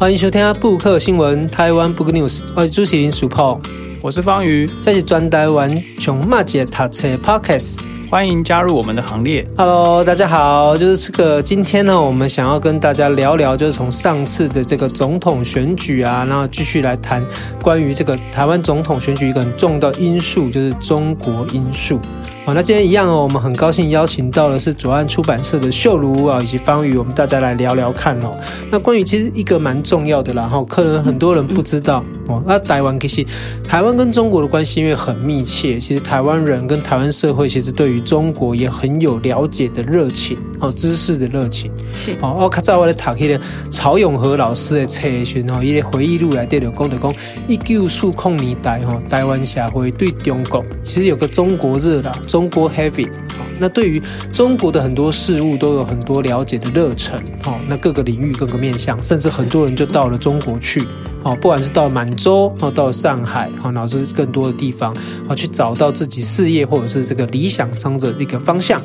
欢迎收听布克新闻台湾 Book News，我是主持人 Super，我是方瑜，这是专台湾熊妈姐塔车 Podcast。欢迎加入我们的行列。Hello，大家好，就是这个今天呢，我们想要跟大家聊聊，就是从上次的这个总统选举啊，然后继续来谈关于这个台湾总统选举一个很重要的因素，就是中国因素。好，那今天一样哦，我们很高兴邀请到的是左岸出版社的秀如啊，以及方宇，我们大家来聊聊看哦。那关于其实一个蛮重要的啦，哈，可能很多人不知道哦。那台湾其实台湾跟中国的关系因为很密切，其实台湾人跟台湾社会其实对于中国也很有了解的热情哦，知识的热情是哦。我较早我咧读迄个曹永和老师的册时候，伊个回忆录来对着讲的讲，一九数控年代哈，台湾社会对中国其实有个中国热啦。中中国 heavy，那对于中国的很多事物都有很多了解的热忱，哦，那各个领域各个面向，甚至很多人就到了中国去，哦，不管是到满洲，哦，到上海，哦，乃至更多的地方，哦，去找到自己事业或者是这个理想中的一个方向。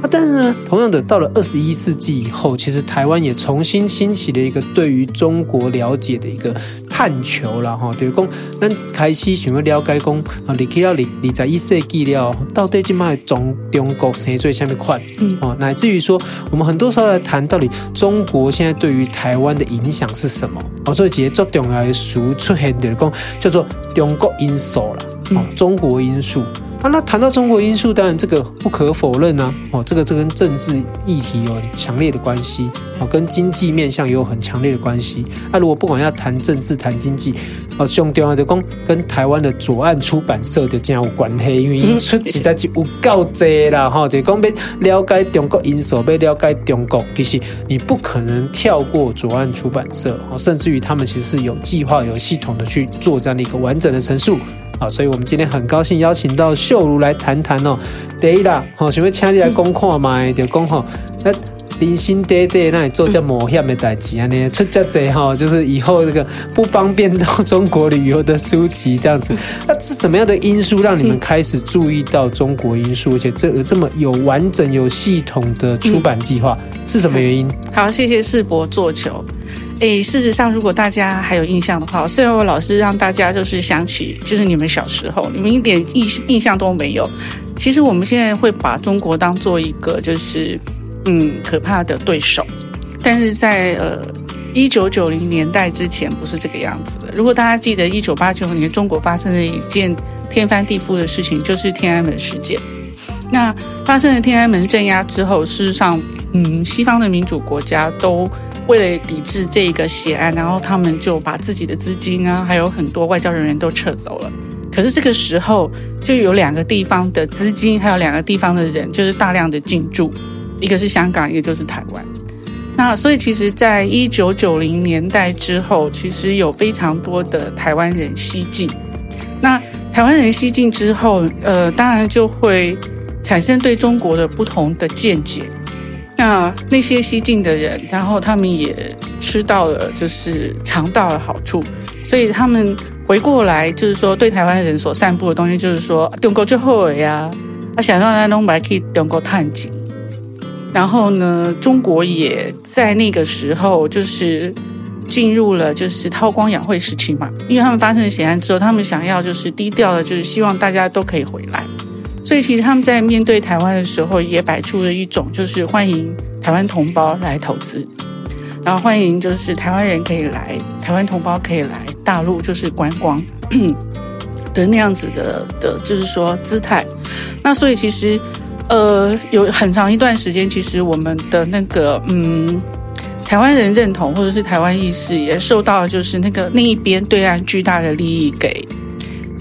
啊，但是呢，同样的，到了二十一世纪以后，其实台湾也重新兴起了一个对于中国了解的一个探求了哈，就是讲，咱开始想要了解讲，啊，你去到二二十一世纪了，到底今麦中中国生做什么款？嗯，哦，乃至于说，我们很多时候来谈到底中国现在对于台湾的影响是什么？哦，所以几个最重要的书出现的讲叫做中国因素啦，哦，中国因素。啊，那谈到中国因素，当然这个不可否认啊，哦，这个这跟政治议题有很强烈的关系，哦，跟经济面向也有很强烈的关系。啊，如果不管要谈政治、谈经济，哦，兄弟啊，就讲跟台湾的左岸出版社就这样有关系，因为出实在是有够多啦，哈，就讲要了解中国因素，要了解中国，其实你不可能跳过左岸出版社，哦，甚至于他们其实是有计划、有系统的去做这样的一个完整的陈述。好，所以我们今天很高兴邀请到秀如来谈谈哦。第一啦，好，想要请你来讲看嘛，就讲哈，那人生短短，那你做这冒险的代志啊，你出这贼哈，就是以后这个不方便到中国旅游的书籍这样子。那是什么样的因素让你们开始注意到中国因素，而且这有这么有完整、有系统的出版计划，是什么原因？好，谢谢世博做球。诶，事实上，如果大家还有印象的话，虽然我老是让大家就是想起，就是你们小时候，你们一点印印象都没有。其实我们现在会把中国当做一个就是嗯可怕的对手，但是在呃一九九零年代之前不是这个样子的。如果大家记得一九八九年中国发生了一件天翻地覆的事情，就是天安门事件。那发生了天安门镇压之后，事实上，嗯，西方的民主国家都。为了抵制这个血案，然后他们就把自己的资金啊，还有很多外交人员都撤走了。可是这个时候，就有两个地方的资金，还有两个地方的人，就是大量的进驻，一个是香港，一个就是台湾。那所以，其实，在一九九零年代之后，其实有非常多的台湾人西进。那台湾人西进之后，呃，当然就会产生对中国的不同的见解。那那些西进的人，然后他们也吃到了，就是尝到了好处，所以他们回过来，就是说对台湾人所散布的东西，就是说中国就好了呀，他想让他弄白去中国探景。然后呢，中国也在那个时候就是进入了就是韬光养晦时期嘛，因为他们发生了血案之后，他们想要就是低调的，就是希望大家都可以回来。所以，其实他们在面对台湾的时候，也摆出了一种就是欢迎台湾同胞来投资，然后欢迎就是台湾人可以来，台湾同胞可以来大陆就是观光 的那样子的的，就是说姿态。那所以其实，呃，有很长一段时间，其实我们的那个嗯，台湾人认同或者是台湾意识，也受到就是那个那一边对岸巨大的利益给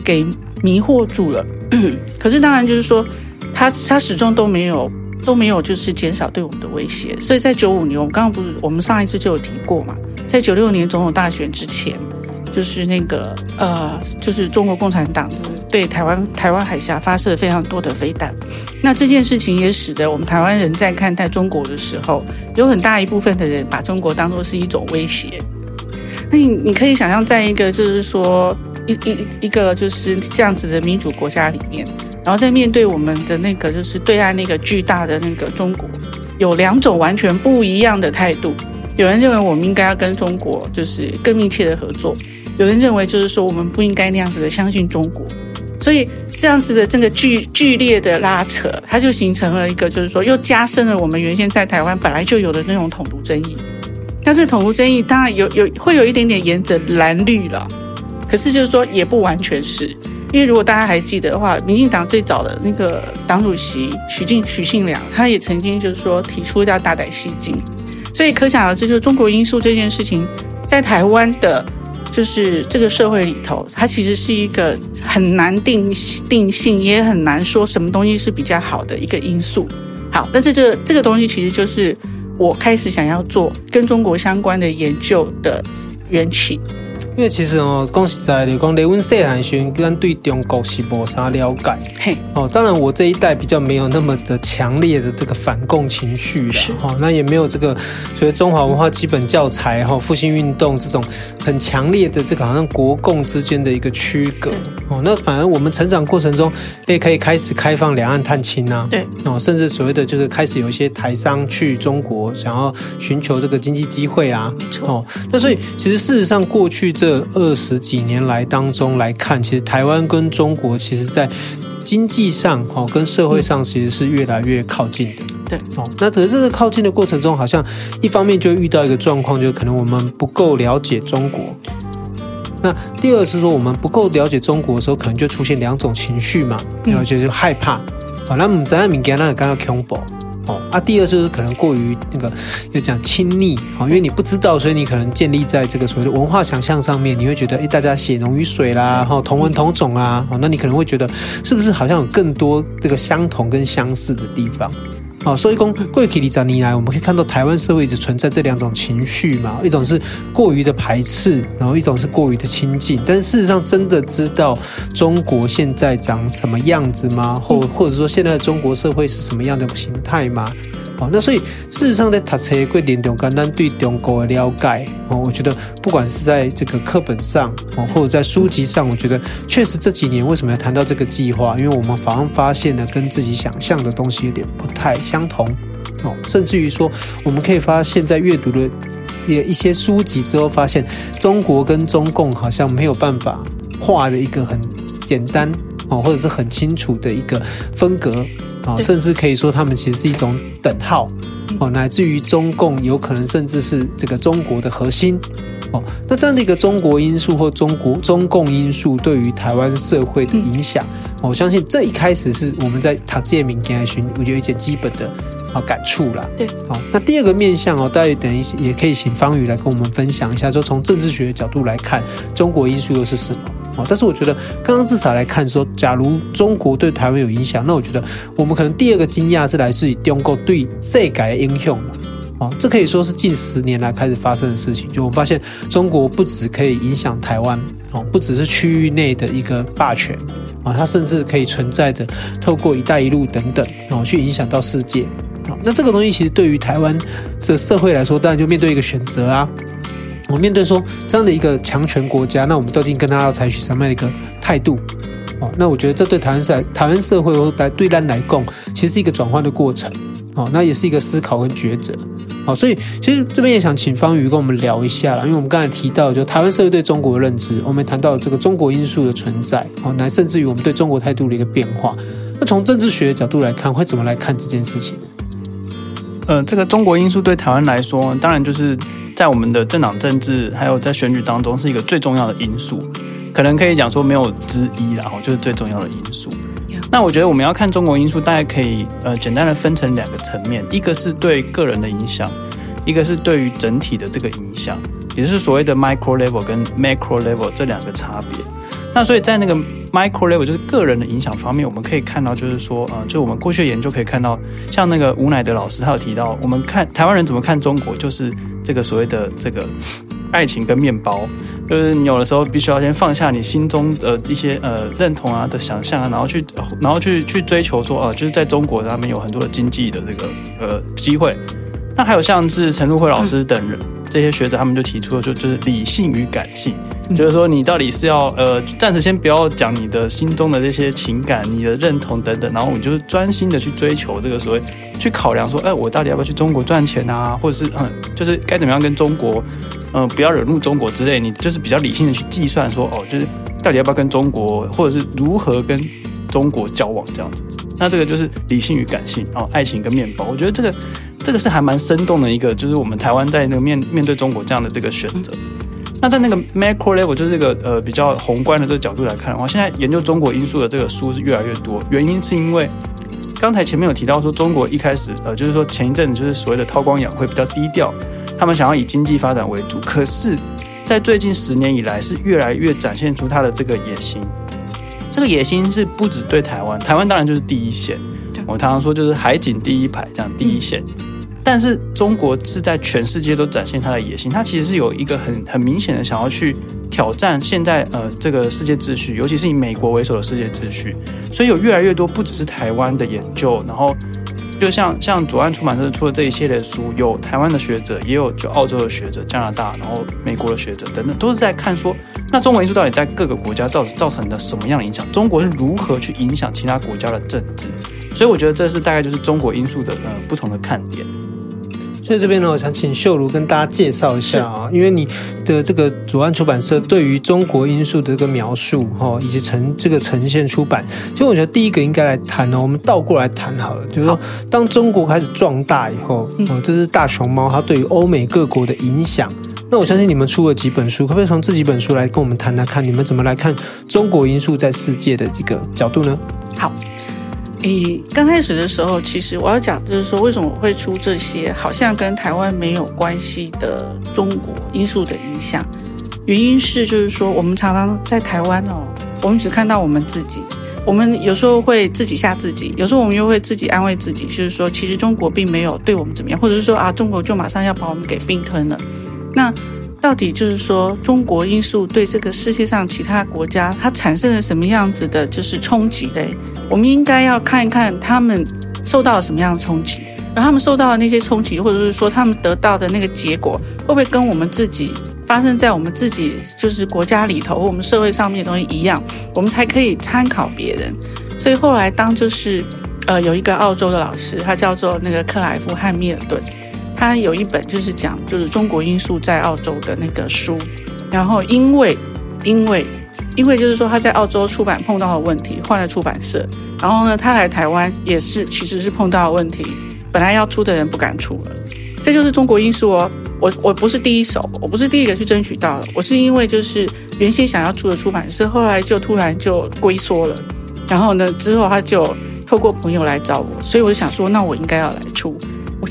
给迷惑住了。可是当然就是说，他他始终都没有都没有就是减少对我们的威胁。所以在九五年，我们刚刚不是我们上一次就有提过嘛，在九六年总统大选之前，就是那个呃，就是中国共产党对台湾台湾海峡发射非常多的飞弹。那这件事情也使得我们台湾人在看待中国的时候，有很大一部分的人把中国当作是一种威胁。那你你可以想象，在一个就是说。一一一个就是这样子的民主国家里面，然后在面对我们的那个就是对岸那个巨大的那个中国，有两种完全不一样的态度。有人认为我们应该要跟中国就是更密切的合作，有人认为就是说我们不应该那样子的相信中国，所以这样子的这个剧剧烈的拉扯，它就形成了一个就是说又加深了我们原先在台湾本来就有的那种统独争议。但是统独争议当然有有会有一点点沿着蓝绿了，可是就是说也不完全是。因为如果大家还记得的话，民进党最早的那个党主席许进许信良，他也曾经就是说提出要大胆西进，所以可想而知，就是中国因素这件事情，在台湾的，就是这个社会里头，它其实是一个很难定定性，也很难说什么东西是比较好的一个因素。好，但是这个这个东西其实就是我开始想要做跟中国相关的研究的缘起。因为其实哦，讲实在的，讲雷文细汉时，咱对中国是无啥了解。嘿，哦，当然我这一代比较没有那么的强烈的这个反共情绪了，哈，那也没有这个所谓中华文化基本教材哈，复兴运动这种很强烈的这个好像国共之间的一个区隔。哦，那反而我们成长过程中，也可以开始开放两岸探亲啊，对，哦，甚至所谓的就是开始有一些台商去中国，想要寻求这个经济机会啊，没错。哦，那所以其实事实上过去这这二十几年来当中来看，其实台湾跟中国其实，在经济上哦，跟社会上其实是越来越靠近的。对哦，那可是这个靠近的过程中，好像一方面就遇到一个状况，就是可能我们不够了解中国。那第二是说，我们不够了解中国的时候，可能就出现两种情绪嘛，然后就是害怕啊，那我们在那个刚刚。哦啊，第二就是可能过于那个，又讲亲昵，哦，因为你不知道，所以你可能建立在这个所谓的文化想象上面，你会觉得，哎，大家血浓于水啦，哈，同文同种啊，哦，那你可能会觉得，是不是好像有更多这个相同跟相似的地方？哦，所以讲过去二十年来，我们可以看到台湾社会一直存在这两种情绪嘛，一种是过于的排斥，然后一种是过于的亲近。但是事实上，真的知道中国现在长什么样子吗？或或者说，现在的中国社会是什么样的形态吗？哦，那所以事实上，在读册过程中，单单对中国的了解哦，我觉得不管是在这个课本上哦，或者在书籍上，我觉得确实这几年为什么要谈到这个计划？因为我们反而发现了跟自己想象的东西有点不太相同哦，甚至于说，我们可以发现，在阅读了一些书籍之后，发现中国跟中共好像没有办法画的一个很简单哦，或者是很清楚的一个分隔。哦，甚至可以说，他们其实是一种等号，哦，乃至于中共有可能甚至是这个中国的核心，哦，那这样的一个中国因素或中国中共因素对于台湾社会的影响，我相信这一开始是我们在塔建民间来寻，我觉得一些基本的啊感触啦。对，好，那第二个面向哦，大家等一下也可以请方宇来跟我们分享一下，说从政治学的角度来看，中国因素又是什么？但是我觉得，刚刚至少来看说，假如中国对台湾有影响，那我觉得我们可能第二个惊讶是来自于中国对世界的影响。哦，这可以说是近十年来开始发生的事情。就我们发现，中国不只可以影响台湾，哦，不只是区域内的一个霸权，啊，它甚至可以存在着透过“一带一路”等等，哦，去影响到世界。那这个东西其实对于台湾这社会来说，当然就面对一个选择啊。我面对说这样的一个强权国家，那我们究竟跟他要采取什么样的一个态度？哦，那我觉得这对台湾社台湾社会来对咱来讲，其实是一个转换的过程。哦，那也是一个思考跟抉择。哦，所以其实这边也想请方宇跟我们聊一下啦，因为我们刚才提到，就台湾社会对中国的认知，我们谈到这个中国因素的存在。哦，乃甚至于我们对中国态度的一个变化。那从政治学的角度来看，会怎么来看这件事情呢？呃，这个中国因素对台湾来说，当然就是。在我们的政党政治还有在选举当中，是一个最重要的因素，可能可以讲说没有之一，然后就是最重要的因素。那我觉得我们要看中国因素，大概可以呃简单的分成两个层面，一个是对个人的影响，一个是对于整体的这个影响，也就是所谓的 micro level 跟 macro level 这两个差别。那所以在那个 micro level 就是个人的影响方面，我们可以看到，就是说，呃，就我们过去的研究可以看到，像那个吴乃德老师他有提到，我们看台湾人怎么看中国，就是这个所谓的这个 爱情跟面包，就是你有的时候必须要先放下你心中的一些呃认同啊的想象啊，然后去然后去去追求说，呃，就是在中国他们有很多的经济的这个呃机会，那还有像是陈露慧老师等人、嗯、这些学者，他们就提出了就就是理性与感性，嗯、就是说你到底是要呃暂时先不要讲你的心中的这些情感、你的认同等等，然后你就是专心的去追求这个所谓去考量说，哎，我到底要不要去中国赚钱啊，或者是嗯，就是该怎么样跟中国，嗯、呃，不要惹怒中国之类，你就是比较理性的去计算说，哦，就是到底要不要跟中国，或者是如何跟中国交往这样子。那这个就是理性与感性哦，爱情跟面包，我觉得这个。这个是还蛮生动的一个，就是我们台湾在那个面面对中国这样的这个选择。那在那个 macro level，就是这个呃比较宏观的这个角度来看的话，现在研究中国因素的这个书是越来越多。原因是因为刚才前面有提到说，中国一开始呃就是说前一阵子就是所谓的韬光养晦比较低调，他们想要以经济发展为主。可是，在最近十年以来，是越来越展现出他的这个野心。这个野心是不只对台湾，台湾当然就是第一线。我常常说，就是海景第一排这样第一线。但是中国是在全世界都展现它的野心，它其实是有一个很很明显的想要去挑战现在呃这个世界秩序，尤其是以美国为首的世界秩序。所以有越来越多不只是台湾的研究，然后就像像左岸出版社出的这一系列书，有台湾的学者，也有就澳洲的学者、加拿大，然后美国的学者等等，都是在看说，那中国因素到底在各个国家造造成的什么样的影响？中国是如何去影响其他国家的政治？所以我觉得这是大概就是中国因素的呃不同的看点。所以这边呢，我想请秀如跟大家介绍一下啊，因为你的这个左岸出版社对于中国因素的这个描述哈，以及呈这个呈现出版，其实我觉得第一个应该来谈呢，我们倒过来谈好了，就是说当中国开始壮大以后，哦，这只大熊猫它对于欧美各国的影响。那我相信你们出了几本书，可不可以从这几本书来跟我们谈谈看，你们怎么来看中国因素在世界的这个角度呢？好。诶，刚开始的时候，其实我要讲，就是说为什么会出这些好像跟台湾没有关系的中国因素的影响。原因是，就是说我们常常在台湾哦，我们只看到我们自己，我们有时候会自己吓自己，有时候我们又会自己安慰自己，就是说其实中国并没有对我们怎么样，或者是说啊，中国就马上要把我们给并吞了。那到底就是说中国因素对这个世界上其他国家它产生了什么样子的，就是冲击嘞？我们应该要看一看他们受到了什么样的冲击，而他们受到的那些冲击，或者是说他们得到的那个结果，会不会跟我们自己发生在我们自己就是国家里头我们社会上面的东西一样，我们才可以参考别人。所以后来当就是呃有一个澳洲的老师，他叫做那个克莱夫汉密尔顿，他有一本就是讲就是中国因素在澳洲的那个书，然后因为因为。因为就是说他在澳洲出版碰到了问题，换了出版社。然后呢，他来台湾也是其实是碰到了问题，本来要出的人不敢出了。这就是中国因素哦。我我不是第一手，我不是第一个去争取到的，我是因为就是原先想要出的出版社，后来就突然就龟缩了。然后呢，之后他就透过朋友来找我，所以我就想说，那我应该要来出。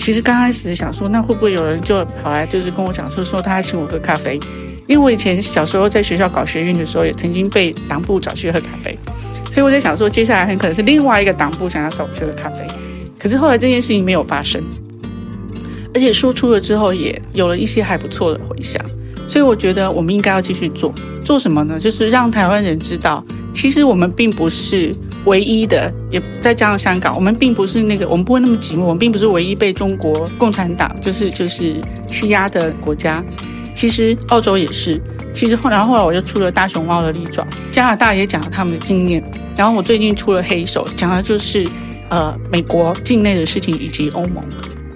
其实刚开始想说，那会不会有人就跑来就是跟我讲说，说他请我喝咖啡。因为我以前小时候在学校搞学运的时候，也曾经被党部找去喝咖啡，所以我在想说，接下来很可能是另外一个党部想要找我去喝咖啡。可是后来这件事情没有发生，而且说出了之后，也有了一些还不错的回响。所以我觉得我们应该要继续做，做什么呢？就是让台湾人知道，其实我们并不是唯一的，也再加上香港，我们并不是那个，我们不会那么寂寞，我们并不是唯一被中国共产党就是就是欺压的国家。其实澳洲也是，其实后然后后来我就出了大熊猫的利爪，加拿大也讲了他们的经验，然后我最近出了黑手，讲的就是呃美国境内的事情以及欧盟。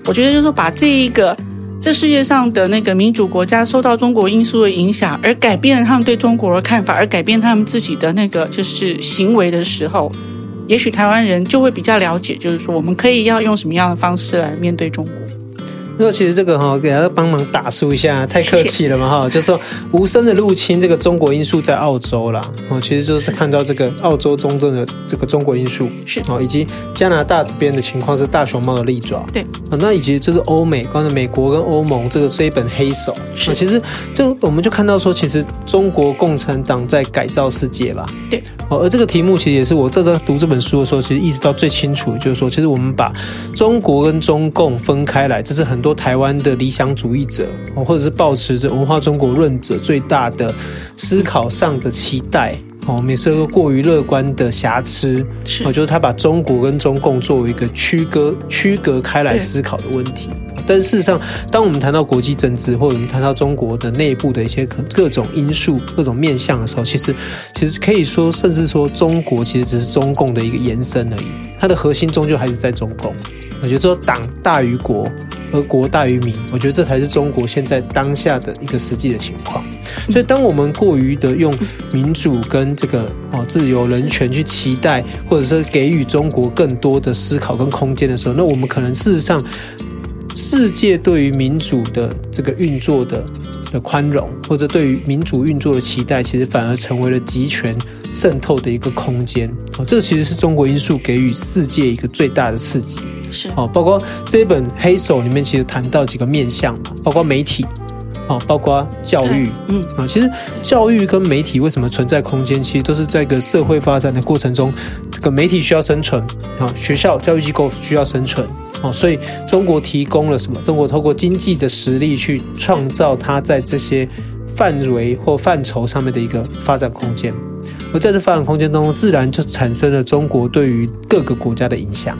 我觉得就是说把这一个这世界上的那个民主国家受到中国因素的影响，而改变了他们对中国的看法，而改变他们自己的那个就是行为的时候，也许台湾人就会比较了解，就是说我们可以要用什么样的方式来面对中国。说其实这个哈，给大家帮忙打书一下，太客气了嘛哈。就是说无声的入侵，这个中国因素在澳洲啦，哦，其实就是看到这个澳洲中正的这个中国因素是。哦，以及加拿大这边的情况是大熊猫的利爪，对。啊，那以及这个欧美，刚才美国跟欧盟这个这一本黑手是，其实就我们就看到说，其实中国共产党在改造世界吧，对哦，而这个题目其实也是我在读这本书的时候，其实意识到最清楚，就是说，其实我们把中国跟中共分开来，这是很多。台湾的理想主义者，或者是抱持着文化中国论者最大的思考上的期待，哦，也是个过于乐观的瑕疵。是，我觉得他把中国跟中共作为一个区隔、区隔开来思考的问题。但事实上，当我们谈到国际政治，或者我们谈到中国的内部的一些各各种因素、各种面向的时候，其实其实可以说，甚至说，中国其实只是中共的一个延伸而已。它的核心终究还是在中共。我觉得说党大于国，而国大于民，我觉得这才是中国现在当下的一个实际的情况。所以，当我们过于的用民主跟这个哦自由人权去期待，或者是给予中国更多的思考跟空间的时候，那我们可能事实上，世界对于民主的这个运作的的宽容，或者对于民主运作的期待，其实反而成为了集权渗透的一个空间。哦，这其实是中国因素给予世界一个最大的刺激。是。哦，包括这一本黑手里面其实谈到几个面向嘛，包括媒体，哦，包括教育，嗯。啊，其实教育跟媒体为什么存在空间，其实都是在一个社会发展的过程中，这个媒体需要生存啊，学校教育机构需要生存哦，所以中国提供了什么？中国透过经济的实力去创造它在这些范围或范畴上面的一个发展空间，而在这发展空间当中，自然就产生了中国对于各个国家的影响。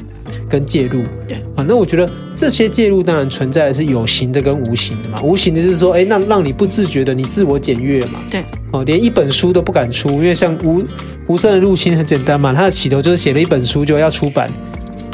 跟介入，对啊，那我觉得这些介入当然存在的是有形的跟无形的嘛。无形的就是说，哎，那让你不自觉的你自我检阅嘛。对，哦，连一本书都不敢出，因为像吴吴声的入侵很简单嘛，他的起头就是写了一本书就要出版，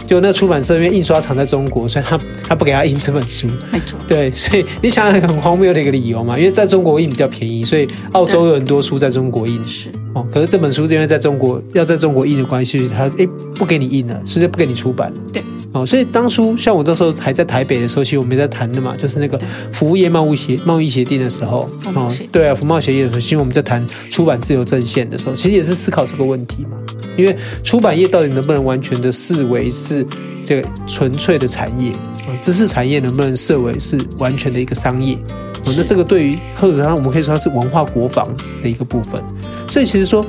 就那出版社因为印刷厂在中国，所以他他不给他印这本书。没错。对，所以你想想很荒谬的一个理由嘛，因为在中国印比较便宜，所以澳洲有很多书在中国印。是。哦，可是这本书是因为在中国要在中国印的关系，他哎不给你印了，直接不给你出版了。对，哦，所以当初像我那时候还在台北的时候，其实我们在谈的嘛，就是那个服务业贸易协贸易协定的时候，哦，对啊，服贸协议的时候，其实我们在谈出版自由阵线的时候，其实也是思考这个问题嘛。因为出版业到底能不能完全的视为是这个纯粹的产业啊？知识产业能不能设为是完全的一个商业？哦，那这个对于或者上我们可以说它是文化国防的一个部分。所以其实说，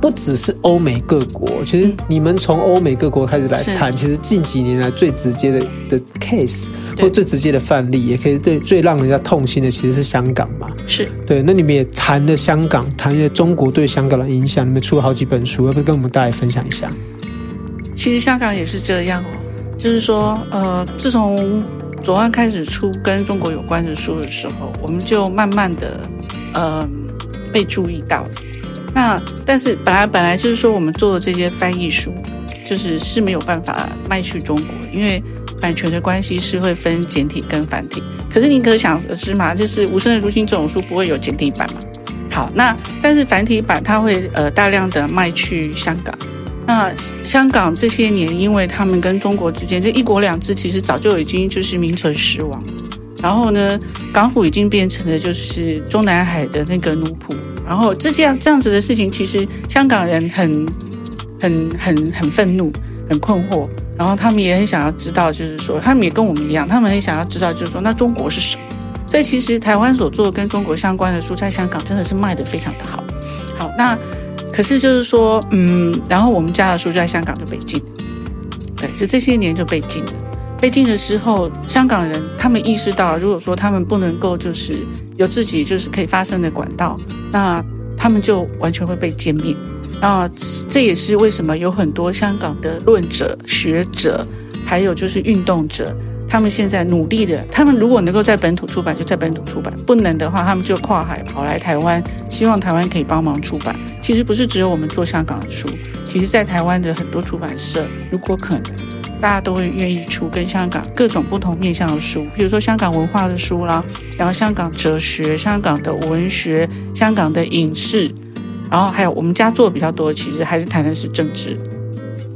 不只是欧美各国，其实你们从欧美各国开始来谈，其实近几年来最直接的的 case 或最直接的范例，也可以最最让人家痛心的，其实是香港嘛。是对。那你们也谈了香港，谈了中国对香港的影响，你们出了好几本书，要不要跟我们大家分享一下？其实香港也是这样哦，就是说，呃，自从左岸开始出跟中国有关的书的时候，我们就慢慢的，呃，被注意到了。那但是本来本来就是说，我们做的这些翻译书，就是是没有办法卖去中国，因为版权的关系是会分简体跟繁体。可是你可想而知嘛，就是《无声的入侵》这种书不会有简体版嘛。好，那但是繁体版它会呃大量的卖去香港。那香港这些年，因为他们跟中国之间这一国两制，其实早就已经就是名存实亡。然后呢，港府已经变成了就是中南海的那个奴仆。然后这样这样子的事情，其实香港人很、很、很、很愤怒、很困惑。然后他们也很想要知道，就是说，他们也跟我们一样，他们很想要知道，就是说，那中国是什么？所以其实台湾所做跟中国相关的书，在香港真的是卖得非常的好。好，那可是就是说，嗯，然后我们家的书就在香港就被禁，对，就这些年就被禁了。被禁了之后，香港人他们意识到，如果说他们不能够就是有自己就是可以发声的管道，那他们就完全会被歼灭。那这也是为什么有很多香港的论者、学者，还有就是运动者，他们现在努力的，他们如果能够在本土出版，就在本土出版；不能的话，他们就跨海跑来台湾，希望台湾可以帮忙出版。其实不是只有我们做香港的书，其实在台湾的很多出版社，如果可能。大家都会愿意出跟香港各种不同面向的书，比如说香港文化的书啦，然后香港哲学、香港的文学、香港的影视，然后还有我们家做的比较多，其实还是谈的是政治。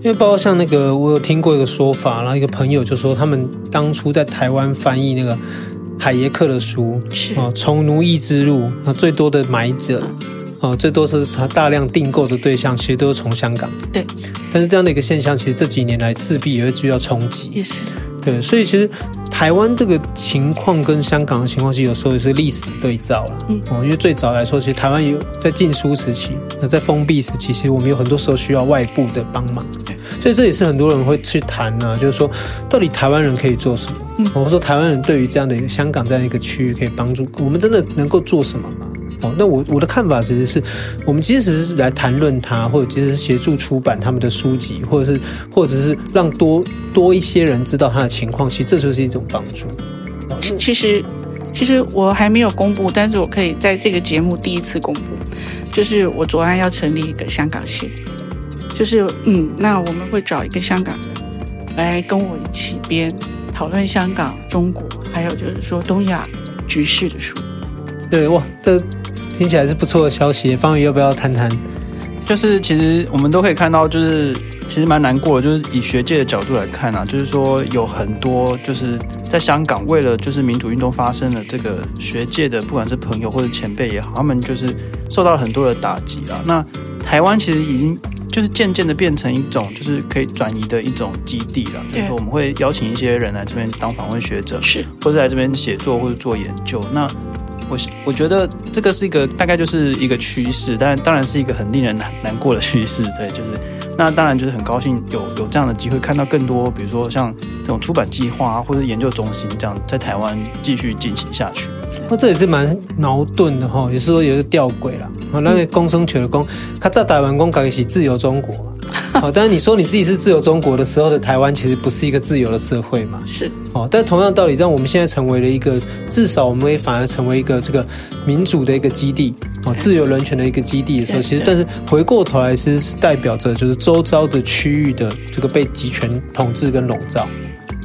因为包括像那个，我有听过一个说法，然后一个朋友就说，他们当初在台湾翻译那个海耶克的书，是啊，从奴役之路，那最多的买者。哦，最多是他大量订购的对象，其实都是从香港。对，但是这样的一个现象，其实这几年来势必也会遇到冲击。也是。对，所以其实台湾这个情况跟香港的情况，其实有时候也是历史的对照了。嗯。哦，因为最早来说，其实台湾有在禁书时期，那在封闭时期，其实我们有很多时候需要外部的帮忙。对。所以这也是很多人会去谈呢、啊，就是说，到底台湾人可以做什么？嗯。或者说，台湾人对于这样的一个香港这样一个区域可以帮助我们，真的能够做什么吗？哦，那我我的看法其实是，我们即使是来谈论它，或者即使是协助出版他们的书籍，或者是或者是让多多一些人知道他的情况，其实这就是一种帮助。其实其实我还没有公布，但是我可以在这个节目第一次公布，就是我昨晚要成立一个香港系，就是嗯，那我们会找一个香港人来跟我一起编讨论香港、中国，还有就是说东亚局势的书。对哇，这听起来是不错的消息。方宇要不要谈谈？就是其实我们都可以看到，就是其实蛮难过的。就是以学界的角度来看啊，就是说有很多就是在香港为了就是民主运动发生的这个学界的，不管是朋友或者前辈也好，他们就是受到了很多的打击啊。那台湾其实已经就是渐渐的变成一种就是可以转移的一种基地了。比如说我们会邀请一些人来这边当访问学者，是或者来这边写作或者做研究。那我我觉得这个是一个大概就是一个趋势，但当然是一个很令人难难过的趋势。对，就是那当然就是很高兴有有这样的机会看到更多，比如说像这种出版计划啊，或者研究中心这样在台湾继续进行下去。那这也是蛮矛盾的哈，也是说有一个吊诡啦。啊，那个公生的公，他在台湾公改起自由中国。好，但是你说你自己是自由中国的时候的台湾，其实不是一个自由的社会嘛？是。哦，但同样道理，让我们现在成为了一个，至少我们也反而成为一个这个民主的一个基地，哦，自由人权的一个基地的时候，其实，但是回过头来，其实是代表着就是周遭的区域的这个被集权统治跟笼罩。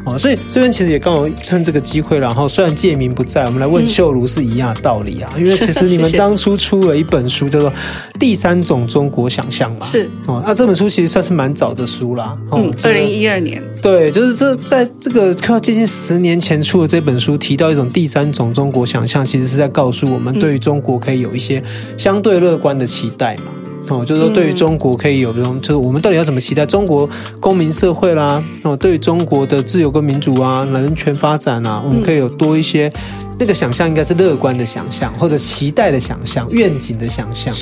哦，所以这边其实也刚好趁这个机会，然后虽然建明不在，我们来问秀如是一样的道理啊。嗯、因为其实你们当初出了一本书，叫做《第三种中国想象》嘛。是哦，那这本书其实算是蛮早的书啦。嗯，二零一二年。对，就是这在这个快要接近十年前出的这本书，提到一种第三种中国想象，其实是在告诉我们，对于中国可以有一些相对乐观的期待嘛。哦，就是说，对于中国可以有这种，就是我们到底要怎么期待中国公民社会啦？哦，对于中国的自由跟民主啊、人权发展啊，我们可以有多一些那个想象，应该是乐观的想象，或者期待的想象、愿景的想象。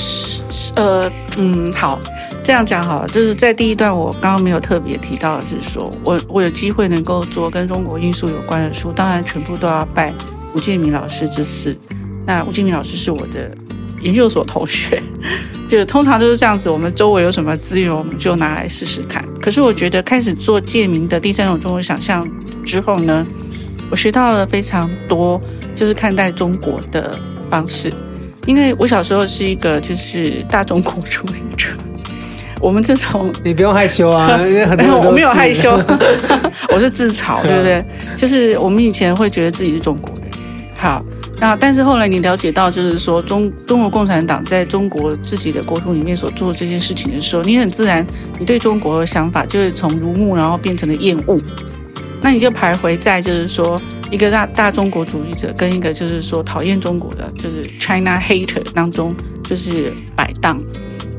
呃，嗯，好，这样讲好了，就是在第一段我刚刚没有特别提到的是说，我我有机会能够做跟中国因素有关的书，当然全部都要拜吴建明老师之赐。那吴建明老师是我的研究所同学。就通常都是这样子，我们周围有什么资源，我们就拿来试试看。可是我觉得开始做借名的第三种中国想象之后呢，我学到了非常多，就是看待中国的方式。因为我小时候是一个就是大中国主义者，我们这种 你不用害羞啊，因为很多我没有害羞，我是自嘲，对不对？就是我们以前会觉得自己是中国人，好。那但是后来你了解到，就是说中中国共产党在中国自己的国土里面所做这件事情的时候，你很自然，你对中国的想法就是从如沐，然后变成了厌恶。那你就徘徊在就是说一个大大中国主义者跟一个就是说讨厌中国的，就是 China hater 当中就是摆荡。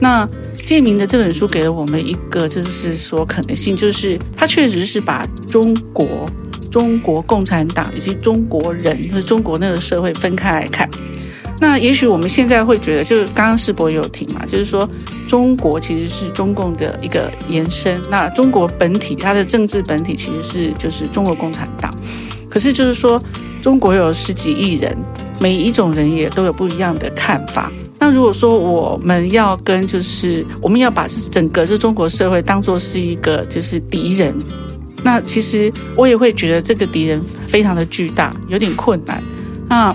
那介明的这本书给了我们一个就是说可能性，就是他确实是把中国。中国共产党以及中国人，就是中国那个社会分开来看。那也许我们现在会觉得，就是刚刚世博也有提嘛，就是说中国其实是中共的一个延伸。那中国本体，它的政治本体其实是就是中国共产党。可是就是说，中国有十几亿人，每一种人也都有不一样的看法。那如果说我们要跟就是我们要把整个就中国社会当作是一个就是敌人。那其实我也会觉得这个敌人非常的巨大，有点困难。那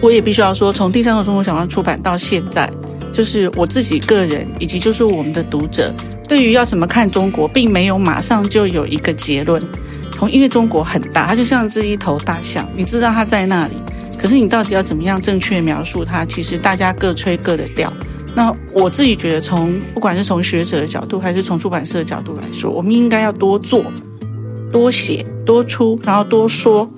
我也必须要说，从第三种中国想象出版到现在，就是我自己个人以及就是我们的读者，对于要怎么看中国，并没有马上就有一个结论。从因为中国很大，它就像是一头大象，你知道它在那里，可是你到底要怎么样正确描述它？其实大家各吹各的调。那我自己觉得，从不管是从学者的角度，还是从出版社的角度来说，我们应该要多做、多写、多出，然后多说。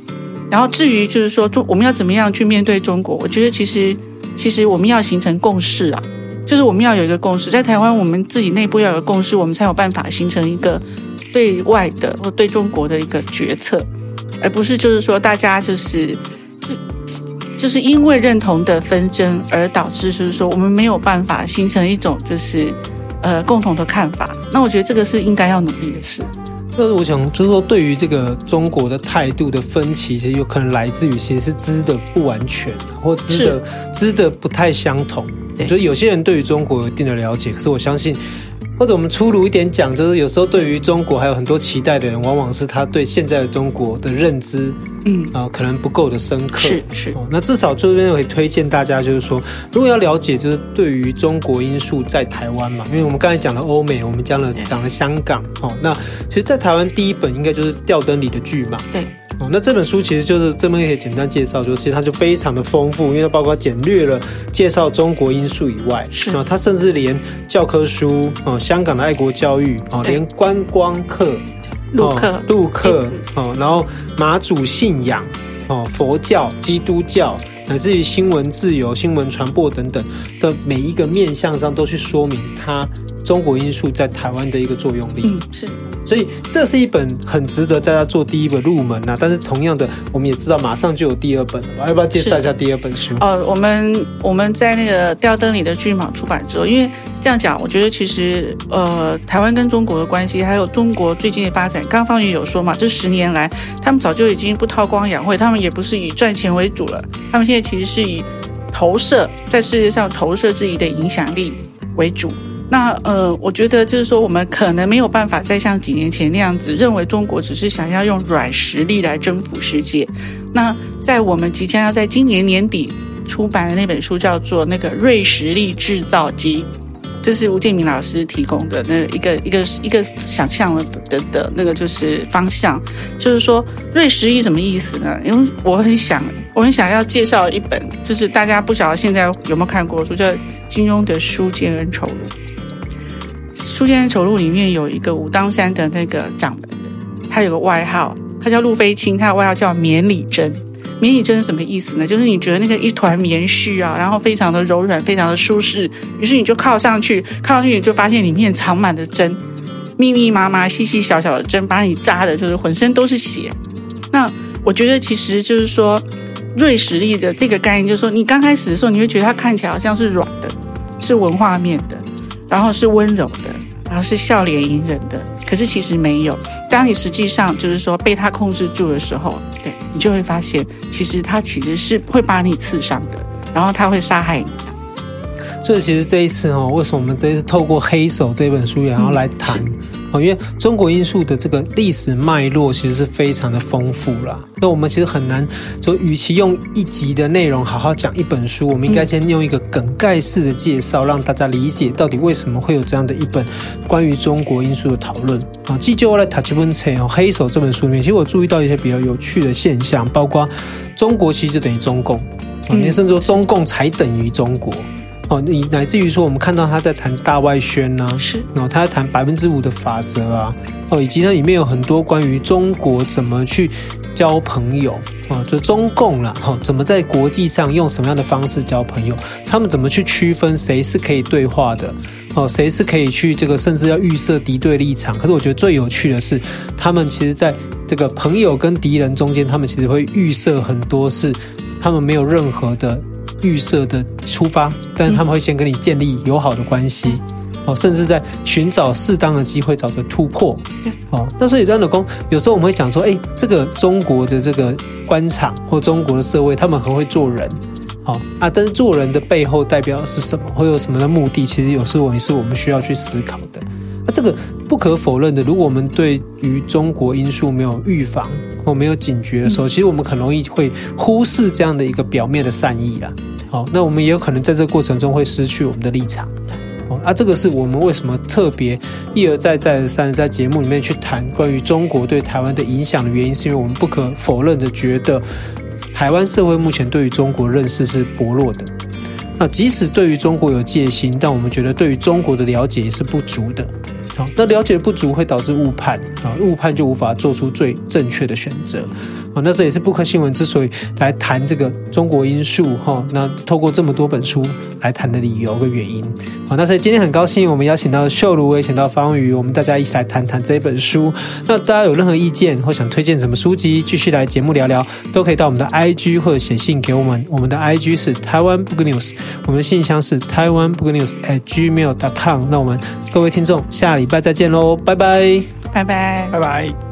然后至于就是说，中我们要怎么样去面对中国？我觉得其实其实我们要形成共识啊，就是我们要有一个共识，在台湾我们自己内部要有共识，我们才有办法形成一个对外的或对中国的一个决策，而不是就是说大家就是。就是因为认同的纷争而导致，就是说我们没有办法形成一种就是呃共同的看法。那我觉得这个是应该要努力的事。但是我想，就是说，对于这个中国的态度的分歧，其实有可能来自于其实是知的不完全，或知的知的不太相同。我觉得有些人对于中国有一定的了解，可是我相信。或者我们粗鲁一点讲，就是有时候对于中国还有很多期待的人，往往是他对现在的中国的认知，嗯啊、呃，可能不够的深刻。是是、哦。那至少这边可以推荐大家，就是说，如果要了解，就是对于中国因素在台湾嘛，因为我们刚才讲了欧美，我们讲了讲了香港，哦，那其实，在台湾第一本应该就是吊灯里的剧嘛。对。哦，那这本书其实就是这边可以简单介绍，就是其实它就非常的丰富，因为它包括简略了介绍中国因素以外，是啊，它甚至连教科书哦，香港的爱国教育哦，连观光客、陆客、陆客哦，然后马祖信仰哦，佛教、基督教，乃至于新闻自由、新闻传播等等的每一个面向上，都去说明它中国因素在台湾的一个作用力。嗯，是。所以这是一本很值得大家做第一本入门呐、啊，但是同样的，我们也知道马上就有第二本了，要不要介绍一下第二本书？呃，我们我们在那个吊灯里的巨蟒出版之后，因为这样讲，我觉得其实呃，台湾跟中国的关系，还有中国最近的发展，刚刚方宇有说嘛，这十年来，他们早就已经不韬光养晦，他们也不是以赚钱为主了，他们现在其实是以投射在世界上投射自己的影响力为主。那呃，我觉得就是说，我们可能没有办法再像几年前那样子，认为中国只是想要用软实力来征服世界。那在我们即将要在今年年底出版的那本书，叫做《那个锐实力制造机》，这是吴建民老师提供的那一个一个一个想象的的的那个就是方向，就是说锐实力什么意思呢？因为我很想我很想要介绍一本，就是大家不晓得现在有没有看过书，叫金庸的《书剑恩仇录》。《书剑恩仇录》里面有一个武当山的那个掌门人，他有个外号，他叫陆飞青，他的外号叫绵里针。绵里针是什么意思呢？就是你觉得那个一团棉絮啊，然后非常的柔软，非常的舒适，于是你就靠上去，靠上去你就发现里面藏满了针，密密麻麻、细细小小的针，把你扎的就是浑身都是血。那我觉得其实就是说，锐实力的这个概念，就是说你刚开始的时候，你会觉得它看起来好像是软的，是文化面的，然后是温柔的。然后是笑脸隐忍的，可是其实没有。当你实际上就是说被他控制住的时候，对，你就会发现，其实他其实是会把你刺伤的，然后他会杀害你。所以其实这一次哦，为什么我们这一次透过《黑手》这本书，然后来谈？嗯哦，因为中国因素的这个历史脉络其实是非常的丰富啦。那我们其实很难说，与其用一集的内容好好讲一本书，我们应该先用一个梗概式的介绍，让大家理解到底为什么会有这样的一本关于中国因素的讨论。啊，继就我来塔吉文切哦，《黑手》这本书里面，其实我注意到一些比较有趣的现象，包括中国其实就等于中共，啊，你甚至说中共才等于中国。哦，你乃至于说，我们看到他在谈大外宣呐、啊，是，然后他在谈百分之五的法则啊，哦，以及它里面有很多关于中国怎么去交朋友啊，就中共啦，哈，怎么在国际上用什么样的方式交朋友，他们怎么去区分谁是可以对话的，哦，谁是可以去这个甚至要预设敌对立场。可是我觉得最有趣的是，他们其实在这个朋友跟敌人中间，他们其实会预设很多是他们没有任何的。预设的出发，但是他们会先跟你建立友好的关系，哦，甚至在寻找适当的机会找个突破，哦，那所以端的工，有时候我们会讲说，哎，这个中国的这个官场或中国的社会，他们很会做人，好啊，但是做人的背后代表的是什么，会有什么的目的？其实有时候也是我们需要去思考的。那这个不可否认的，如果我们对于中国因素没有预防或没有警觉的时候，其实我们很容易会忽视这样的一个表面的善意啦。好，那我们也有可能在这个过程中会失去我们的立场。哦，啊，这个是我们为什么特别一而再再而三的在节目里面去谈关于中国对台湾的影响的原因，是因为我们不可否认的觉得台湾社会目前对于中国认识是薄弱的。那即使对于中国有戒心，但我们觉得对于中国的了解也是不足的。好，那了解不足会导致误判啊，误判就无法做出最正确的选择。那这也是布克新闻之所以来谈这个中国因素哈，那透过这么多本书来谈的理由跟原因。好，那所以今天很高兴我们邀请到秀如，也请到方宇，我们大家一起来谈谈这一本书。那大家有任何意见或想推荐什么书籍，继续来节目聊聊，都可以到我们的 IG 或者写信给我们。我们的 IG 是台湾 Book News，我们的信箱是台湾 Book News at gmail.com。那我们各位听众，下礼拜再见喽，拜拜。拜拜，拜拜。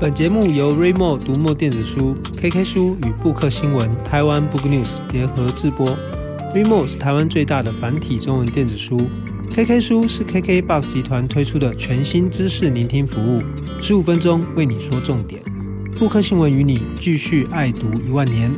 本节目由 Readmoo 读墨电子书、KK 书与布克新闻台湾 Book News 联合制播。Readmoo 是台湾最大的繁体中文电子书，KK 书是 KKBOX 集团推出的全新知识聆听服务，十五分钟为你说重点。布克新闻与你继续爱读一万年。